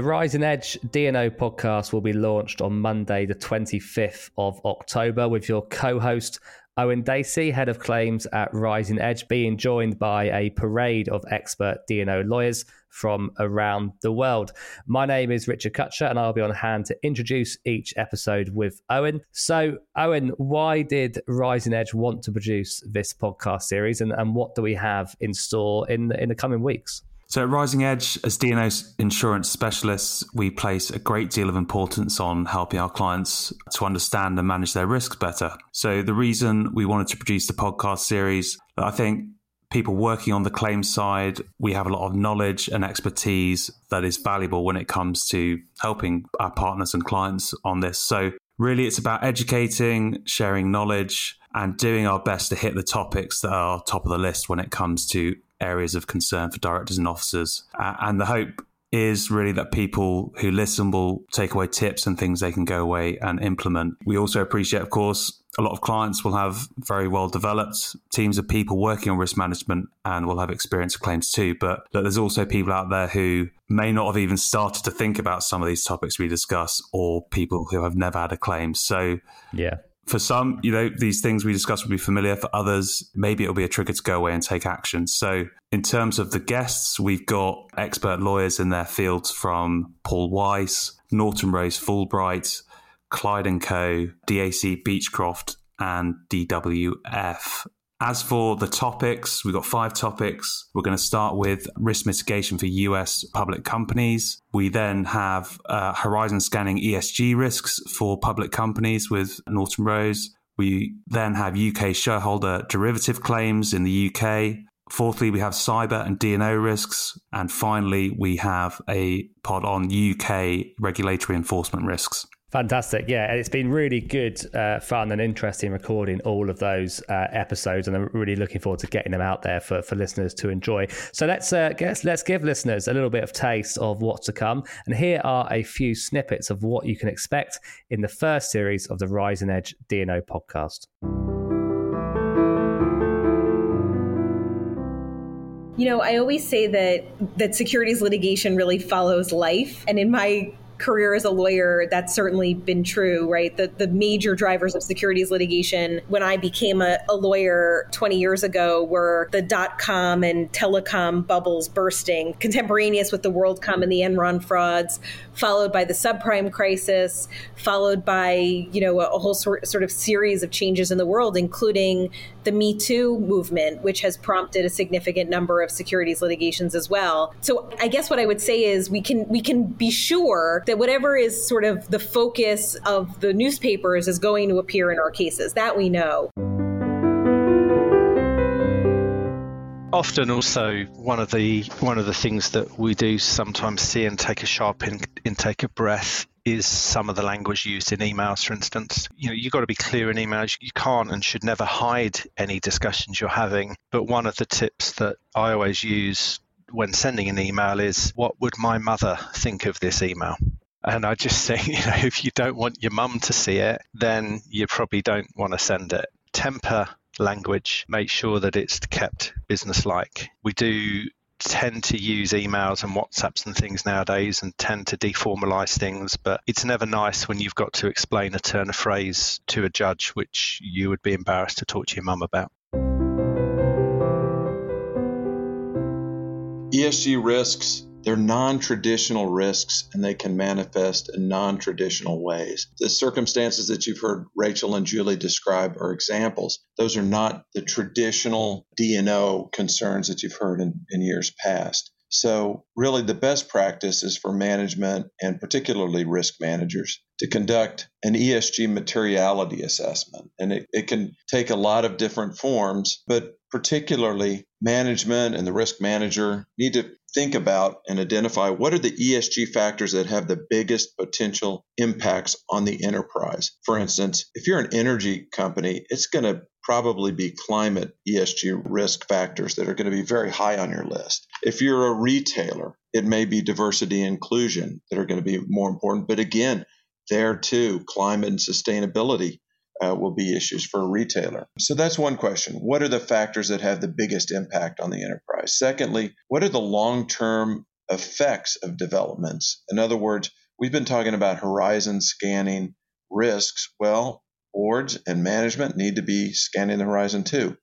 The Rising Edge DNO podcast will be launched on Monday, the 25th of October, with your co host, Owen Dacey, head of claims at Rising Edge, being joined by a parade of expert DNO lawyers from around the world. My name is Richard Cutcher, and I'll be on hand to introduce each episode with Owen. So, Owen, why did Rising Edge want to produce this podcast series, and, and what do we have in store in in the coming weeks? So, at Rising Edge, as DNO insurance specialists, we place a great deal of importance on helping our clients to understand and manage their risks better. So, the reason we wanted to produce the podcast series, I think people working on the claim side, we have a lot of knowledge and expertise that is valuable when it comes to helping our partners and clients on this. So, really, it's about educating, sharing knowledge, and doing our best to hit the topics that are top of the list when it comes to areas of concern for directors and officers. And the hope is really that people who listen will take away tips and things they can go away and implement. We also appreciate, of course, a lot of clients will have very well developed teams of people working on risk management and will have experience of claims too. But there's also people out there who may not have even started to think about some of these topics we discuss or people who have never had a claim. So, yeah, for some, you know, these things we discuss will be familiar. For others, maybe it'll be a trigger to go away and take action. So, in terms of the guests, we've got expert lawyers in their fields from Paul Weiss, Norton Rose Fulbright, Clyde and Co., DAC Beachcroft, and DWF. As for the topics, we've got five topics. We're going to start with risk mitigation for US public companies. We then have uh, horizon scanning ESG risks for public companies with Norton Rose. We then have UK shareholder derivative claims in the UK. Fourthly, we have cyber and DNO risks. And finally, we have a pod on UK regulatory enforcement risks. Fantastic. Yeah, And it's been really good, uh, fun, and interesting recording all of those uh, episodes, and I'm really looking forward to getting them out there for, for listeners to enjoy. So let's uh, guess, let's give listeners a little bit of taste of what's to come, and here are a few snippets of what you can expect in the first series of the Rising Edge DNO podcast. You know, I always say that that securities litigation really follows life, and in my career as a lawyer, that's certainly been true, right? The, the major drivers of securities litigation when I became a, a lawyer 20 years ago were the dot com and telecom bubbles bursting, contemporaneous with the WorldCom and the Enron frauds, followed by the subprime crisis, followed by, you know, a, a whole sort, sort of series of changes in the world, including the Me Too movement, which has prompted a significant number of securities litigations as well. So I guess what I would say is we can we can be sure that whatever is sort of the focus of the newspapers is going to appear in our cases. That we know. often also one of the one of the things that we do sometimes see and take a sharp in, intake of breath is some of the language used in emails for instance you know you've got to be clear in emails you can't and should never hide any discussions you're having but one of the tips that i always use when sending an email is what would my mother think of this email and I just think, you know, if you don't want your mum to see it, then you probably don't want to send it. Temper language, make sure that it's kept business like. We do tend to use emails and WhatsApps and things nowadays and tend to deformalize things, but it's never nice when you've got to explain a turn of phrase to a judge which you would be embarrassed to talk to your mum about. ESG risks they're non traditional risks and they can manifest in non traditional ways. The circumstances that you've heard Rachel and Julie describe are examples. Those are not the traditional DNO concerns that you've heard in, in years past. So, really, the best practice is for management and particularly risk managers to conduct an ESG materiality assessment. And it, it can take a lot of different forms, but particularly management and the risk manager need to think about and identify what are the ESG factors that have the biggest potential impacts on the enterprise. For instance, if you're an energy company, it's going to probably be climate ESG risk factors that are going to be very high on your list. If you're a retailer, it may be diversity and inclusion that are going to be more important. But again, there too, climate and sustainability uh, will be issues for a retailer. So that's one question. What are the factors that have the biggest impact on the enterprise? Secondly, what are the long term effects of developments. In other words, we've been talking about horizon scanning risks. Well, boards and management need to be scanning the horizon too.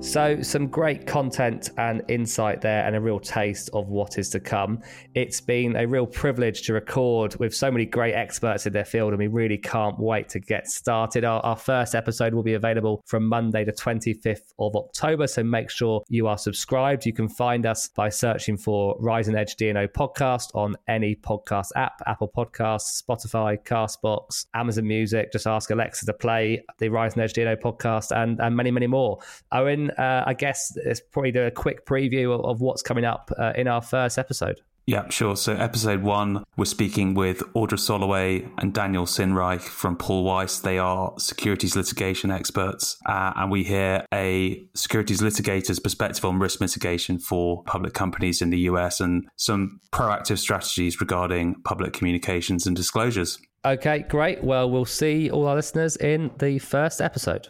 So, some great content and insight there, and a real taste of what is to come. It's been a real privilege to record with so many great experts in their field, and we really can't wait to get started. Our, our first episode will be available from Monday, the 25th of October. So, make sure you are subscribed. You can find us by searching for Rising Edge DNO podcast on any podcast app Apple Podcasts, Spotify, Castbox, Amazon Music. Just ask Alexa to play the Rising Edge DNO podcast and, and many, many more. Owen, uh, I guess it's probably do a quick preview of, of what's coming up uh, in our first episode. Yeah, sure. So, episode one, we're speaking with Audra Soloway and Daniel Sinreich from Paul Weiss. They are securities litigation experts, uh, and we hear a securities litigator's perspective on risk mitigation for public companies in the US and some proactive strategies regarding public communications and disclosures. Okay, great. Well, we'll see all our listeners in the first episode.